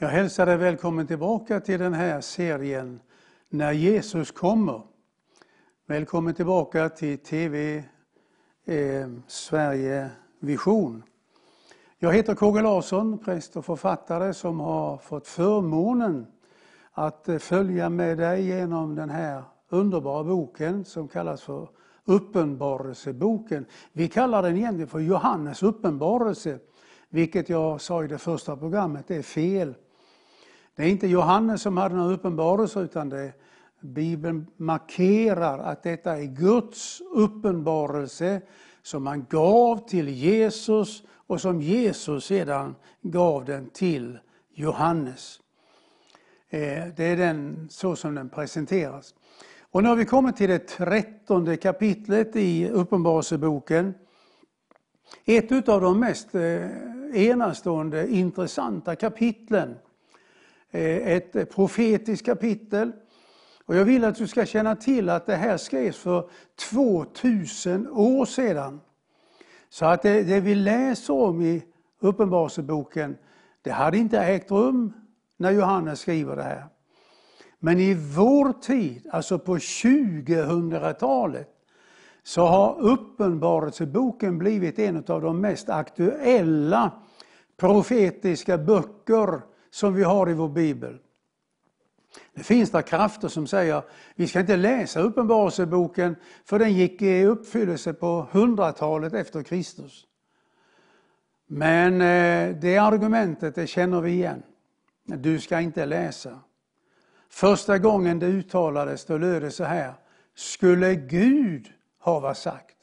Jag hälsar dig välkommen tillbaka till den här serien När Jesus kommer. Välkommen tillbaka till TV eh, Sverige Vision. Jag heter KG Larsson, präst och författare som har fått förmånen att eh, följa med dig genom den här underbara boken som kallas för Uppenbarelseboken. Vi kallar den egentligen för Johannes uppenbarelse, vilket jag sa i det första programmet, det är fel. Det är inte Johannes som hade någon uppenbarelse utan det Bibeln markerar att detta är Guds uppenbarelse som han gav till Jesus och som Jesus sedan gav den till Johannes. Eh, det är den, så som den presenteras. Och nu har vi kommit till det trettonde kapitlet i Uppenbarelseboken. Ett av de mest eh, enastående intressanta kapitlen. Eh, ett eh, profetiskt kapitel. Och jag vill att du ska känna till att det här skrevs för 2000 år sedan. Så att det, det vi läser om i Uppenbarelseboken, det hade inte ägt rum när Johannes skriver det här. Men i vår tid, alltså på 2000-talet, så har Uppenbarelseboken blivit en av de mest aktuella profetiska böcker som vi har i vår bibel. Det finns där krafter som säger att vi ska inte läsa Uppenbarelseboken för den gick i uppfyllelse på 100-talet efter Kristus. Men eh, det argumentet det känner vi igen. Du ska inte läsa. Första gången det uttalades då löd det så här. Skulle Gud hava sagt.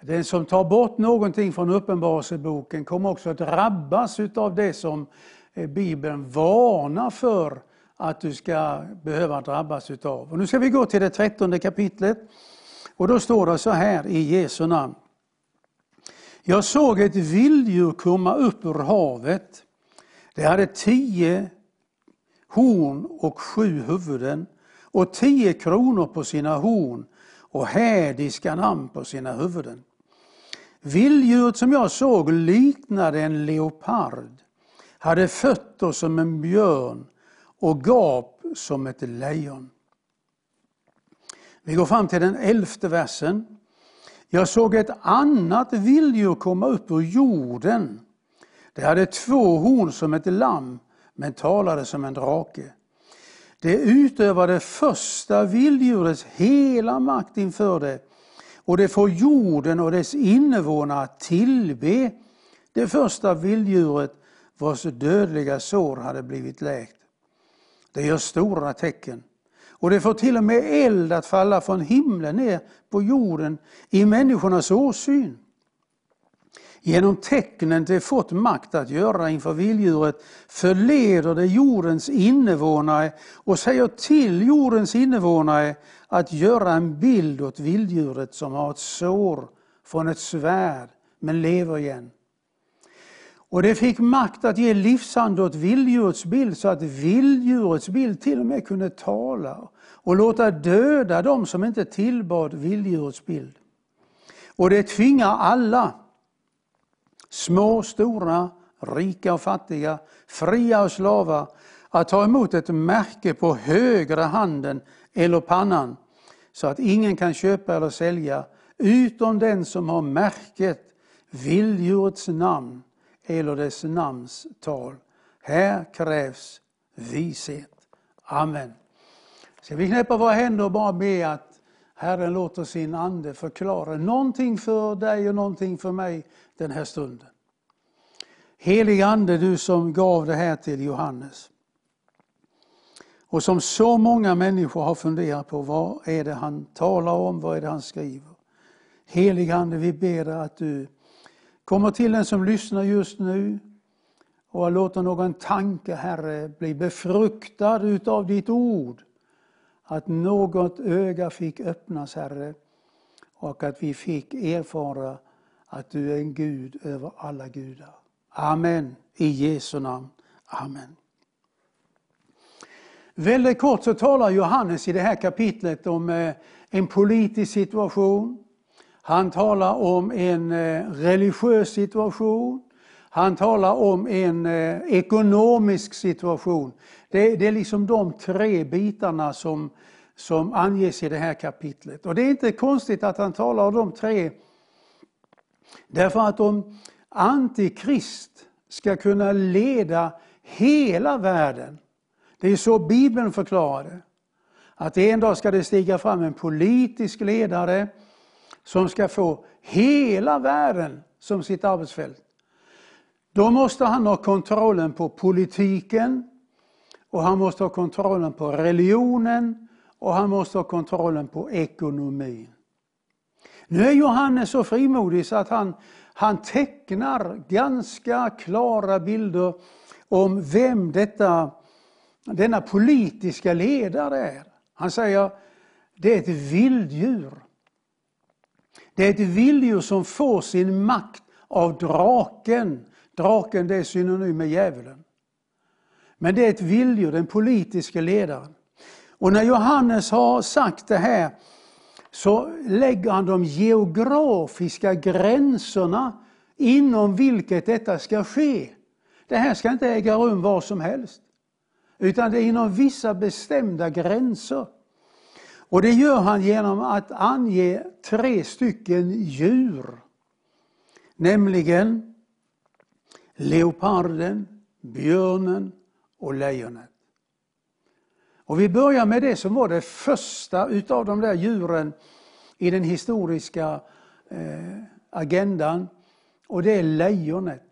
Den som tar bort någonting från Uppenbarelseboken kommer också att drabbas av det som Eh, Bibeln varnar för att du ska behöva drabbas utav. Och nu ska vi gå till det trettonde kapitlet. Och då står det så här i Jesu namn. Jag såg ett vilddjur komma upp ur havet. Det hade tio horn och sju huvuden och tio kronor på sina horn och hädiska namn på sina huvuden. Vilddjuret som jag såg liknade en leopard, hade fötter som en björn och gap som ett lejon. Vi går fram till den elfte versen. Jag såg ett annat vilddjur komma upp ur jorden. Det hade två horn som ett lamm, men talade som en drake. Det utövade första vilddjurets hela makt inför det och det får jorden och dess invånare tillbe det första vilddjuret vars dödliga sår hade blivit läkt. Det gör stora tecken. Och det får till och med eld att falla från himlen ner på jorden i människornas åsyn. Genom tecknen det fått makt att göra inför vilddjuret förleder det jordens invånare och säger till jordens invånare att göra en bild åt vilddjuret som har ett sår från ett svärd men lever igen. Och det fick makt att ge livsande åt vilddjurets bild så att vilddjurets bild till och med kunde tala och låta döda dem som inte tillbad vilddjurets bild. Och det tvingar alla, små, stora, rika och fattiga, fria och slavar, att ta emot ett märke på högra handen eller pannan så att ingen kan köpa eller sälja utom den som har märket vilddjurets namn eller dess namns tal. Här krävs vishet. Amen. Ska vi knäppa våra händer och bara be att Herren låter sin ande förklara någonting för dig och någonting för mig den här stunden. Helig ande, du som gav det här till Johannes. Och som så många människor har funderat på, vad är det han talar om, vad är det han skriver? Helig ande, vi ber att du kommer till den som lyssnar just nu och låter någon tanke, Herre, bli befruktad utav ditt ord. Att något öga fick öppnas, Herre, och att vi fick erfara att du är en Gud över alla gudar. Amen. I Jesu namn. Amen. Väldigt kort så talar Johannes i det här kapitlet om eh, en politisk situation, han talar om en eh, religiös situation. Han talar om en eh, ekonomisk situation. Det, det, är liksom de tre bitarna som, som anges i det här kapitlet. Och det är inte konstigt att han talar om de tre. Därför att om Antikrist ska kunna leda hela världen. Det är så Bibeln förklarar det. Att en dag ska det stiga fram en politisk ledare som ska få hela världen som sitt arbetsfält. Då måste han ha kontrollen på politiken och han måste ha kontrollen på religionen och han måste ha kontrollen på ekonomin. Nu är Johannes så frimodig så att han, han tecknar ganska klara bilder om vem detta, denna politiska ledare är. Han säger det är ett vilddjur. Det är ett vilddjur som får sin makt av draken. Draken det är synonym med djävulen. Men det är ett vilddjur, den politiska ledaren. Och när Johannes har sagt det här så lägger han de geografiska gränserna inom vilket detta ska ske. Det här ska inte äga rum var som helst. Utan det är inom vissa bestämda gränser. Och det gör han genom att ange tre stycken djur. Nämligen leoparden, björnen och lejonet. Och vi börjar med det som var det första utav de där djuren i den historiska eh, agendan. Och det är lejonet.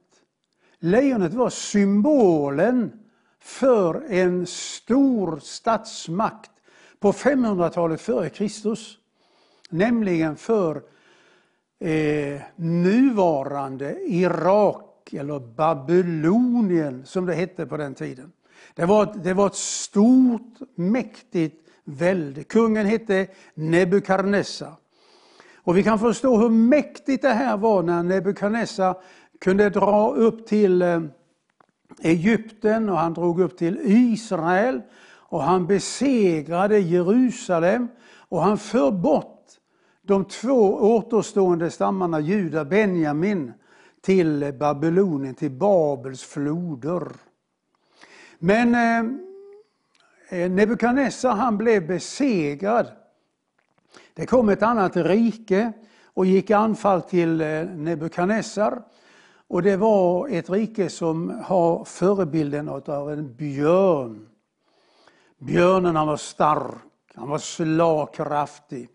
Lejonet var symbolen för en stor statsmakt på 500-talet före Kristus. Nämligen för eh, nuvarande Irak eller Babylonien som det hette på den tiden. Det var, det var ett stort, mäktigt välde. Kungen hette Nebukadnessar. Och vi kan förstå hur mäktigt det här var när Nebukadnessar kunde dra upp till eh, Egypten och han drog upp till Israel och han besegrade Jerusalem och han för bort de två återstående stammarna Juda, Benjamin till Babylonien, till Babels floder. Men eh, eh, Nebukadnessar han blev besegrad. Det kom ett annat rike och gick anfall till eh, Nebukadnessar. Och det var ett rike som har förebilden av en björn. Björnen han var stark, han var slagkraftig.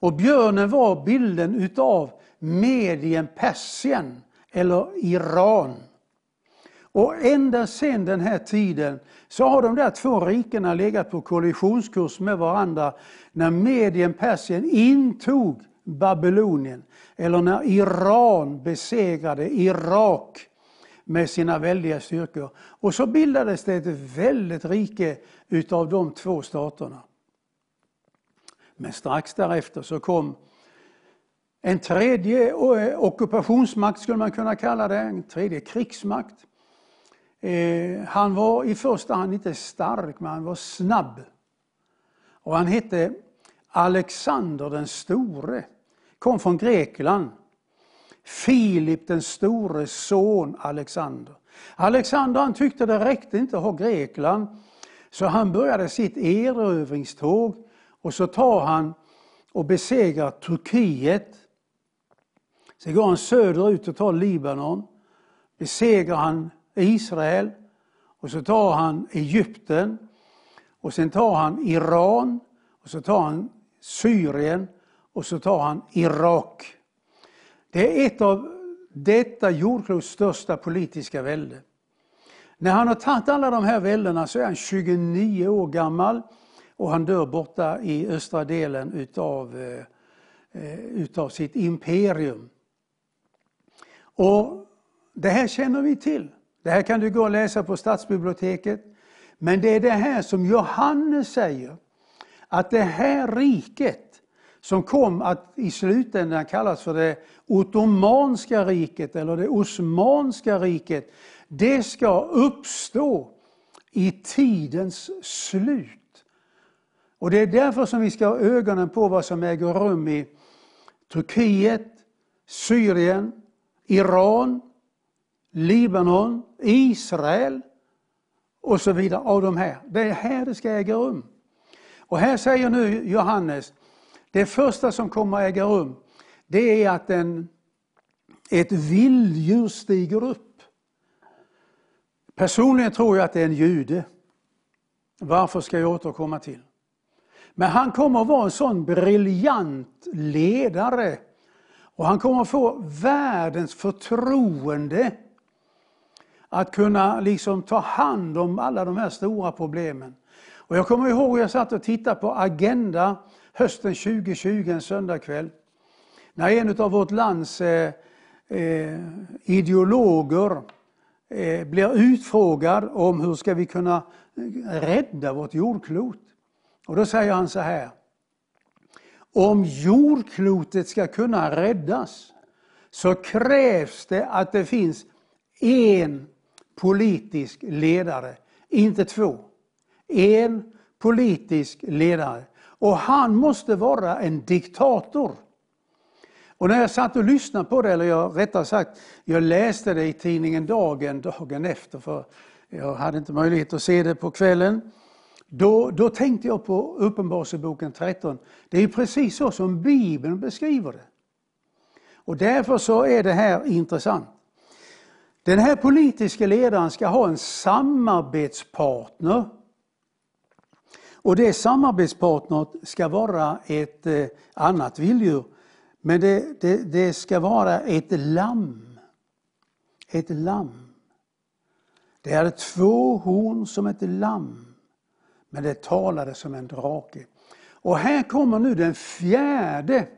Och björnen var bilden utav Medien Persien eller Iran. Och ända sedan den här tiden så har de där två rikena legat på kollisionskurs med varandra när Medien Persien intog Babylonien eller när Iran besegrade Irak med sina väldiga styrkor. Och så bildades det ett väldigt rike utav de två staterna. Men strax därefter så kom en tredje eh, ockupationsmakt skulle man kunna kalla det, en tredje krigsmakt. Eh, han var i första hand inte stark, men han var snabb. Och han hette Alexander den store, kom från Grekland. Filip den stores son Alexander. Alexander han tyckte det räckte inte att ha Grekland, så han började sitt erövringståg och så tar han och besegrar Turkiet. Sen går han söderut och tar Libanon. Besegrar han Israel och så tar han Egypten och sen tar han Iran och så tar han Syrien och så tar han Irak. Det är ett av detta jordklots största politiska välde. När han har tagit alla de här väldena så är han 29 år gammal och han dör borta i östra delen utav, eh, utav sitt imperium. Och Det här känner vi till. Det här kan du gå och läsa på stadsbiblioteket. Men det är det här som Johannes säger, att det här riket som kom att i slutändan kallas för det ottomanska riket eller det osmanska riket, det ska uppstå i tidens slut. Och det är därför som vi ska ha ögonen på vad som äger rum i Turkiet, Syrien, Iran, Libanon, Israel och så vidare av de här. Det är här det ska äga rum. Och här säger nu Johannes, det första som kommer att äga rum, det är att en, ett vilddjur stiger upp. Personligen tror jag att det är en jude. Varför ska jag återkomma till? Men han kommer att vara en sån briljant ledare och han kommer att få världens förtroende att kunna liksom ta hand om alla de här stora problemen. Och jag kommer ihåg att jag satt och tittade på Agenda hösten 2020 en söndagkväll. När en av vårt lands eh, eh, ideologer eh, blir utfrågad om hur ska vi kunna eh, rädda vårt jordklot. Och då säger han så här. Om jordklotet ska kunna räddas så krävs det att det finns en politisk ledare, inte två. En politisk ledare. Och han måste vara en diktator. Och när jag satt och lyssnade på det, eller jag rättare sagt, jag läste det i tidningen Dagen dagen efter, för jag hade inte möjlighet att se det på kvällen. Då, då tänkte jag på Uppenbarelseboken 13. Det är precis så som Bibeln beskriver det. Och därför så är det här intressant. Den här politiska ledaren ska ha en samarbetspartner. Och det samarbetspartner ska vara ett eh, annat vilddjur. Men det, det, det ska vara ett lamm. Ett lamm. Det hade två horn som ett lamm men det talade som en drake. Och här kommer nu den fjärde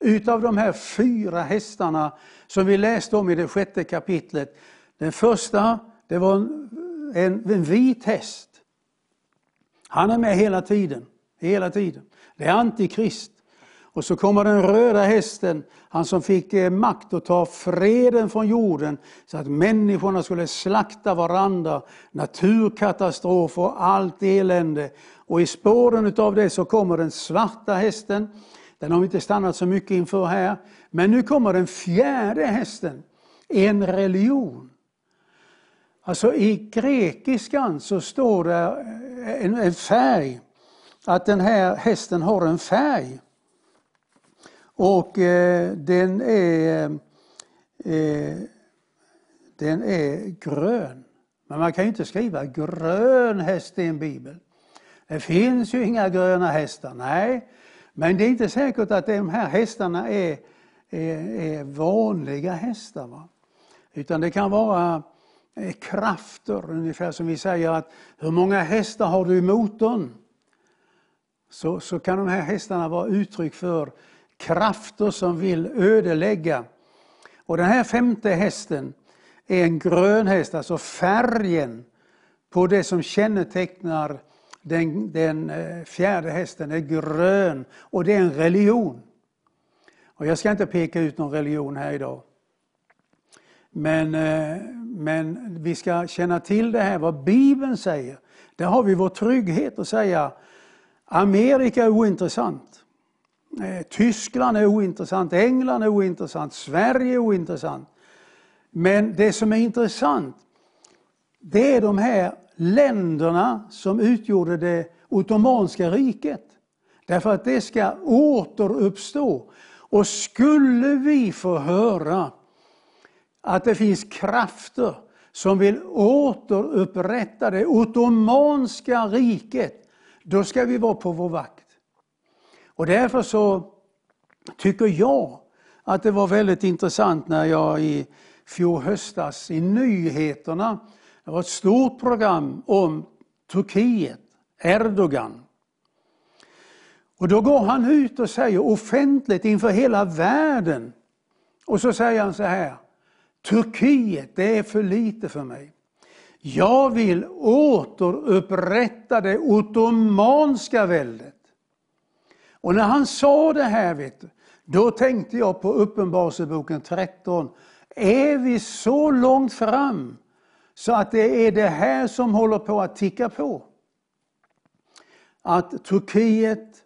utav de här fyra hästarna som vi läste om i det sjätte kapitlet. Den första, det var en, en, en vit häst. Han är med hela tiden. Hela tiden. Det är Antikrist. Och så kommer den röda hästen, han som fick eh, makt att ta freden från jorden så att människorna skulle slakta varandra, naturkatastrofer och allt elände. Och i spåren av det så kommer den svarta hästen. Den har vi inte stannat så mycket inför här. Men nu kommer den fjärde hästen, en religion. Alltså i grekiskan så står det eh, en, en färg, att den här hästen har en färg. Och eh, den är eh, den är grön. Men man kan ju inte skriva grön häst i en bibel. Det finns ju inga gröna hästar, nej. Men det är inte säkert att de här hästarna är, är, är vanliga hästar. Va? Utan det kan vara eh, krafter, ungefär som vi säger att hur många hästar har du i motorn? Så, så kan de här hästarna vara uttryck för krafter som vill ödelägga. Och den här femte hästen är en grön häst, alltså färgen på det som kännetecknar den, den eh, fjärde hästen är grön och det är en religion. Och jag ska inte peka ut någon religion här idag. Men, eh, men vi ska känna till det här, vad Bibeln säger. Där har vi vår trygghet att säga Amerika är ointressant. Eh, Tyskland är ointressant, England är ointressant, Sverige är ointressant. Men det som är intressant, det är de här länderna som utgjorde det ottomanska riket. Därför att det ska återuppstå. Och skulle vi få höra att det finns krafter som vill återupprätta det ottomanska riket, då ska vi vara på vår vakt. Och därför så tycker jag att det var väldigt intressant när jag i fjol höstas i nyheterna, det var ett stort program om Turkiet, Erdogan. Och då går han ut och säger offentligt inför hela världen, och så säger han så här, Turkiet, det är för lite för mig. Jag vill återupprätta det ottomanska väldet. Och när han sa det här, vet du, då tänkte jag på Uppenbarelseboken 13. Är vi så långt fram så att det är det här som håller på att ticka på? Att Turkiet,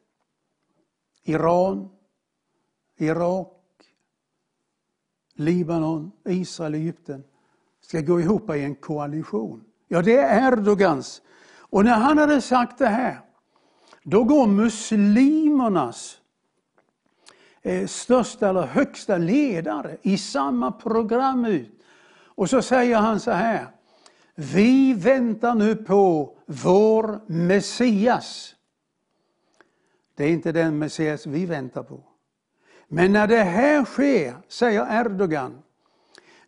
Iran, Irak, Libanon, Israel, Egypten ska gå ihop i en koalition. Ja, det är Erdogans. Och när han hade sagt det här, då går muslimernas eh, största eller högsta ledare i samma program ut. Och så säger han så här. Vi väntar nu på vår Messias. Det är inte den Messias vi väntar på. Men när det här sker, säger Erdogan,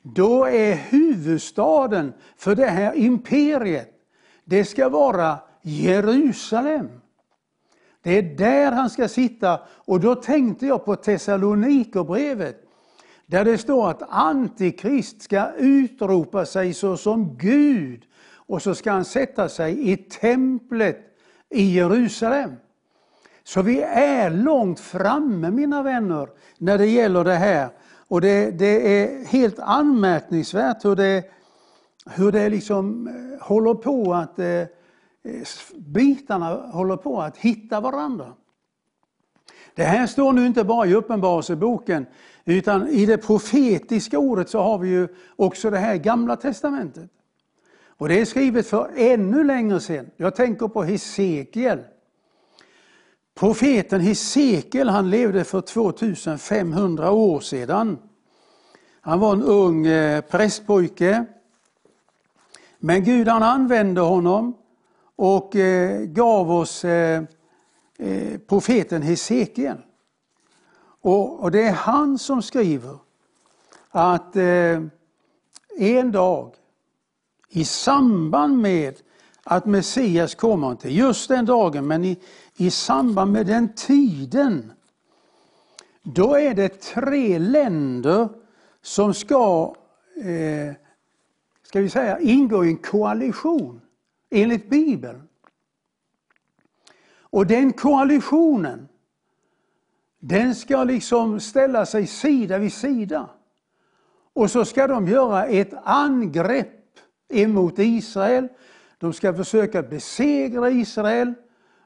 då är huvudstaden för det här imperiet, det ska vara Jerusalem. Det är där han ska sitta och då tänkte jag på Thessalonikerbrevet där det står att Antikrist ska utropa sig såsom Gud och så ska han sätta sig i templet i Jerusalem. Så vi är långt framme mina vänner när det gäller det här. Och det, det är helt anmärkningsvärt hur det, hur det liksom eh, håller på att eh, Eh, bitarna håller på att hitta varandra. Det här står nu inte bara i Uppenbarelseboken utan i det profetiska ordet så har vi ju också det här gamla testamentet. Och det är skrivet för ännu längre sedan. Jag tänker på Hesekiel. Profeten Hesekiel han levde för 2500 år sedan. Han var en ung eh, prästpojke. Men Gud han använde honom och eh, gav oss eh, eh profeten Hesekiel. Och, det är han som skriver att eh, en dag i samband med att Messias kommer, inte just den dagen, men i, i samband med den tiden, då är det tre länder som ska, eh, ska vi säga, ingå i en koalition enligt Bibeln. Och den koalitionen, den ska liksom ställa sig sida vid sida. Och så ska de göra ett angrepp emot Israel. De ska försöka besegra Israel.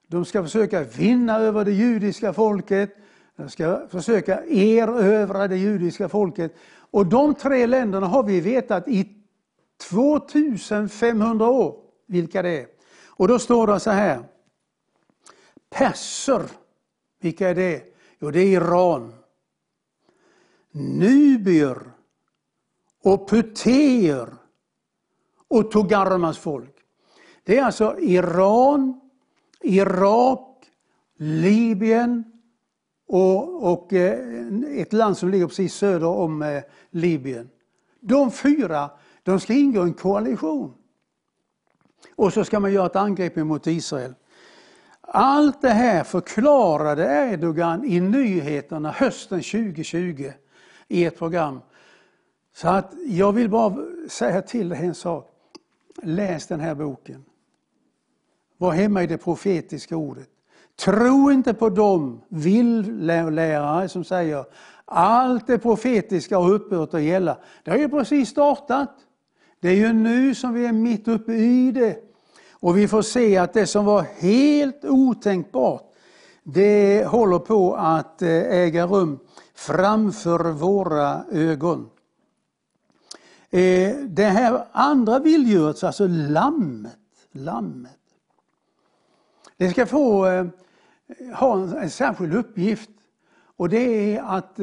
De ska försöka vinna över det judiska folket. De ska försöka erövra det judiska folket. Och de tre länderna har vi vetat i 2500 år vilka det är. Och då står det så här. Perser, vilka är det? Jo, det är Iran. Nubier och putéer och Togarmas folk. Det är alltså Iran, Irak, Libyen och, och eh, ett land som ligger precis söder om eh, Libyen. De fyra de ska ingå i en koalition. Och så ska man göra ett angrepp mot Israel. Allt det här förklarade Erdogan i nyheterna hösten 2020 i ett program. Så att jag vill bara säga till dig en sak. Läs den här boken. Var hemma i det profetiska ordet. Tro inte på de vill-lärare som säger allt det profetiska har upphört att gälla. Det har ju precis startat. Det är ju nu som vi är mitt uppe i det. Och vi får se att det som var helt otänkbart, det håller på att eh, äga rum framför våra ögon. Eh, det här andra vilddjuret, alltså lammet, lammet, det ska få eh, ha en, särskild uppgift och det är att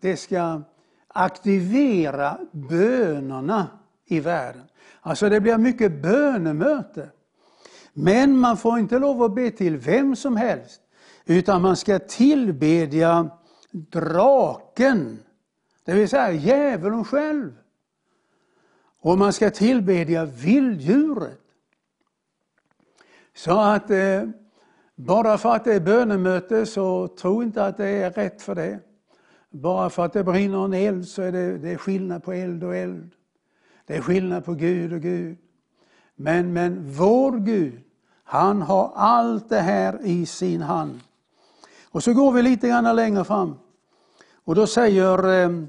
det ska aktivera bönerna i världen. Alltså det blir mycket bönemöte. Men man får inte lov att be till vem som helst utan man ska tillbedja draken, det vill säga djävulen själv. Och man ska tillbedja vilddjuret. Så att eh, bara för att det är bönemöte så tro inte att det är rätt för det. Bara för att det brinner en eld så är det, det är skillnad på eld och eld. Det är skillnad på Gud och Gud. Men, men vår Gud, han har allt det här i sin hand. Och så går vi lite grann längre fram. Och då säger ehm,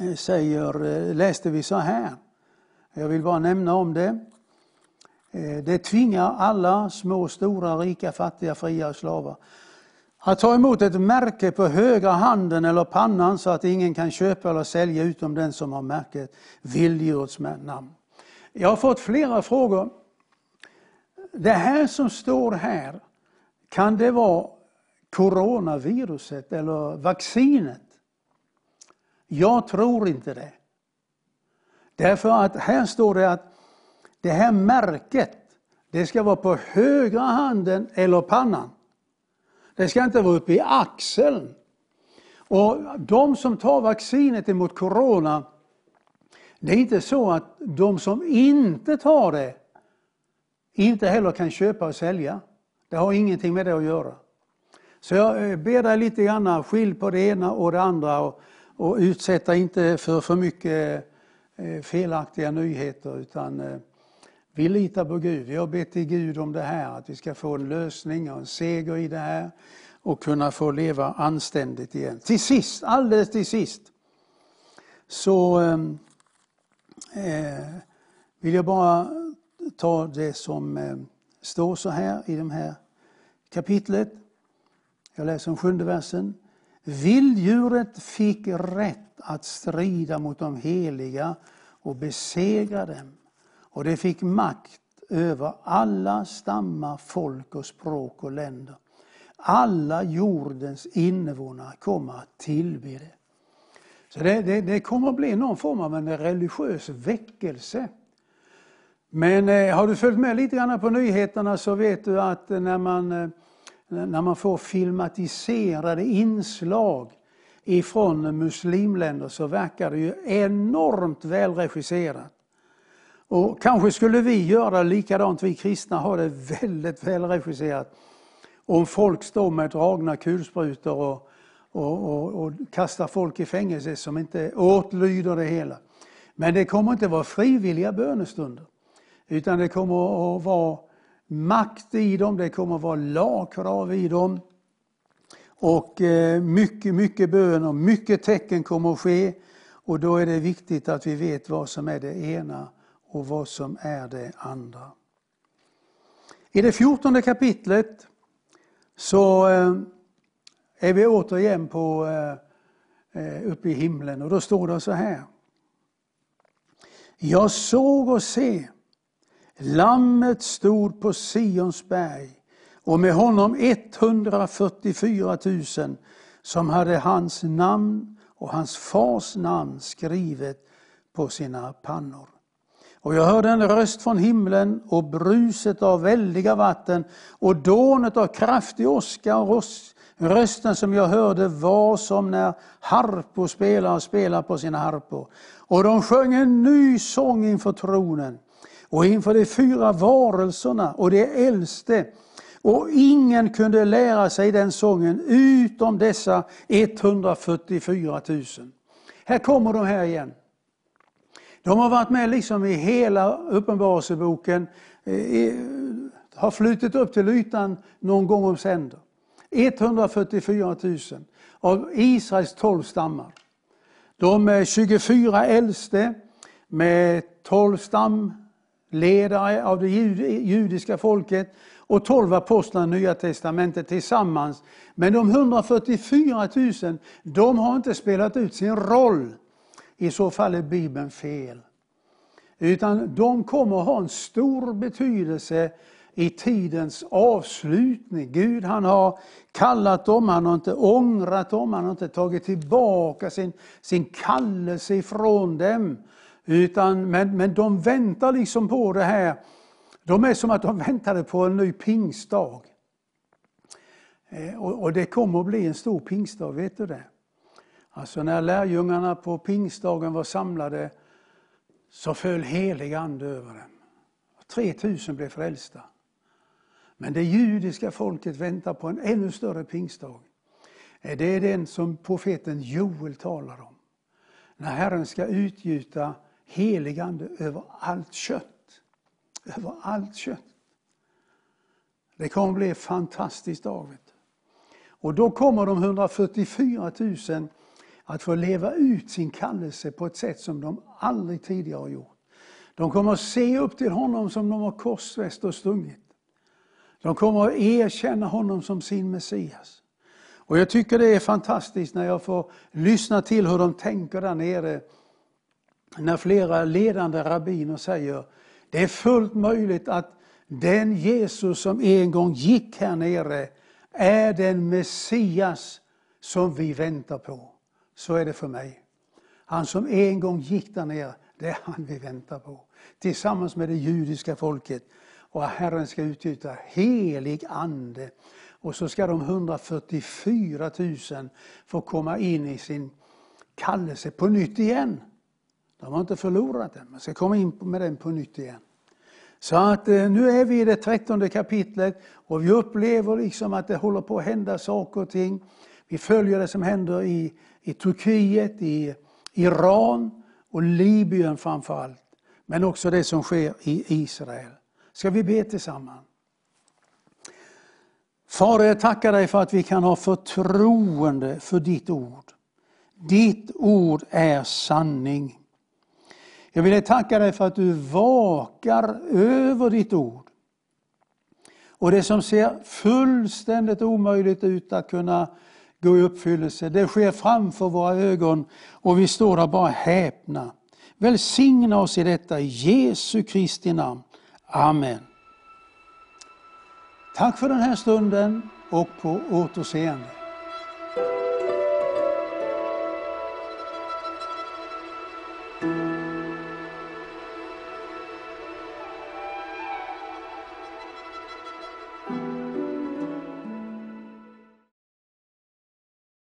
eh, säger, eh, läste vi så här. Jag vill bara nämna om det. Eh, det tvingar alla, små, stora, rika, fattiga, fria och slavar, att ta emot ett märke på högra handen eller pannan så att ingen kan köpa eller sälja utom den som har märket vilddjurets namn. Jag har fått flera frågor. Det här som står här, kan det vara coronaviruset eller vaccinet? Jag tror inte det. Därför att här står det att det här märket, det ska vara på högra handen eller pannan. Det ska inte vara uppe i axeln. Och de som tar vaccinet emot corona, det är inte så att de som inte tar det inte heller kan köpa och sälja. Det har ingenting med det att göra. Så jag eh, ber dig lite grann, skilj på det ena och det andra och, och utsätta inte för för mycket eh, felaktiga nyheter utan eh, vi litar på Gud. Vi har bett till Gud om det här, att vi ska få en lösning och en seger i det här och kunna få leva anständigt igen. Till sist, alldeles till sist, så ehm, eh, vill jag bara ta det som eh, står så här i det här kapitlet. Jag läser om sjunde versen. Vilddjuret fick rätt att strida mot de heliga och besegra dem. Och det fick makt över alla stammar, folk och språk och länder. Alla jordens invånare kommer att tillbe det. Så det, det, det, kommer att bli någon form av en religiös väckelse. Men eh, har du följt med lite grann på nyheterna så vet du att eh, när man, eh, när man får filmatiserade inslag ifrån muslimländer så verkar det ju enormt välregisserat. Och kanske skulle vi göra likadant, vi kristna har det väldigt välregisserat. Om folk står med dragna kulsprutor och, och, och, och kastar folk i fängelse som inte åtlyder det hela. Men det kommer inte vara frivilliga bönestunder. Utan det kommer att vara makt i dem, det kommer att vara lagkrav i dem. Och eh, mycket, mycket bön och mycket tecken kommer att ske. Och då är det viktigt att vi vet vad som är det ena och vad som är det andra. I det fjortonde kapitlet så eh, är vi återigen på, eh, eh, uppe i himlen och då står det så här. Jag såg och se Lammet stod på Sions berg och med honom 144 000 som hade hans namn och hans fars namn skrivet på sina pannor. Och jag hörde en röst från himlen och bruset av väldiga vatten och dånet av kraftig åska och rösten som jag hörde var som när harpor spelar och spelar på sina harpor. Och de sjöng en ny sång inför tronen och inför de fyra varelserna och de äldste. Och ingen kunde lära sig den sången utom dessa 144 000. Här kommer de här igen. De har varit med liksom i hela Uppenbarelseboken, eh, har flutit upp till ytan någon gång om sänder. 144 000 av Israels 12 stammar. De 24 äldste med 12 stamledare av det judiska folket och 12 apostlar i Nya Testamentet tillsammans. Men de 144 000, de har inte spelat ut sin roll i så fall är Bibeln fel. Utan de kommer att ha en stor betydelse i tidens avslutning. Gud han har kallat dem, han har inte ångrat dem, han har inte tagit tillbaka sin, sin kallelse ifrån dem. Utan, men, men de väntar liksom på det här. De är som att de väntade på en ny pingstdag. Eh, och, och det kommer att bli en stor pingstdag, vet du det? Alltså när lärjungarna på pingstdagen var samlade så föll helig ande över dem. 3000 blev frälsta. Men det judiska folket väntar på en ännu större pingstdag. Det är den som profeten Joel talar om. När Herren ska utgjuta helig ande över allt kött. Över allt kött. Det kommer att bli en fantastisk dag. Och då kommer de 144 000 att få leva ut sin kallelse på ett sätt som de aldrig tidigare har gjort. De kommer att se upp till honom som de har korsfäst och stungit. De kommer att erkänna honom som sin Messias. Och jag tycker det är fantastiskt när jag får lyssna till hur de tänker där nere. När flera ledande rabbiner säger det är fullt möjligt att den Jesus som en gång gick här nere är den Messias som vi väntar på. Så är det för mig. Han som en gång gick där nere, det är han vi väntar på. Tillsammans med det judiska folket. Och Herren ska utgjuta helig ande. Och så ska de 144 000 få komma in i sin kallelse på nytt igen. De har inte förlorat den, men ska komma in med den på nytt igen. Så att eh, nu är vi i det trettonde kapitlet och vi upplever liksom att det håller på att hända saker och ting. Vi följer det som händer i, i Turkiet, i Iran och Libyen framför allt. Men också det som sker i Israel. Ska vi be tillsammans? Fader, jag tackar dig för att vi kan ha förtroende för ditt ord. Ditt ord är sanning. Jag vill tacka dig för att du vakar över ditt ord. Och det som ser fullständigt omöjligt ut att kunna gå i uppfyllelse, det sker framför våra ögon och vi står där bara häpna. Välsigna oss i detta i Jesu Kristi namn. Amen. Tack för den här stunden och på återseende.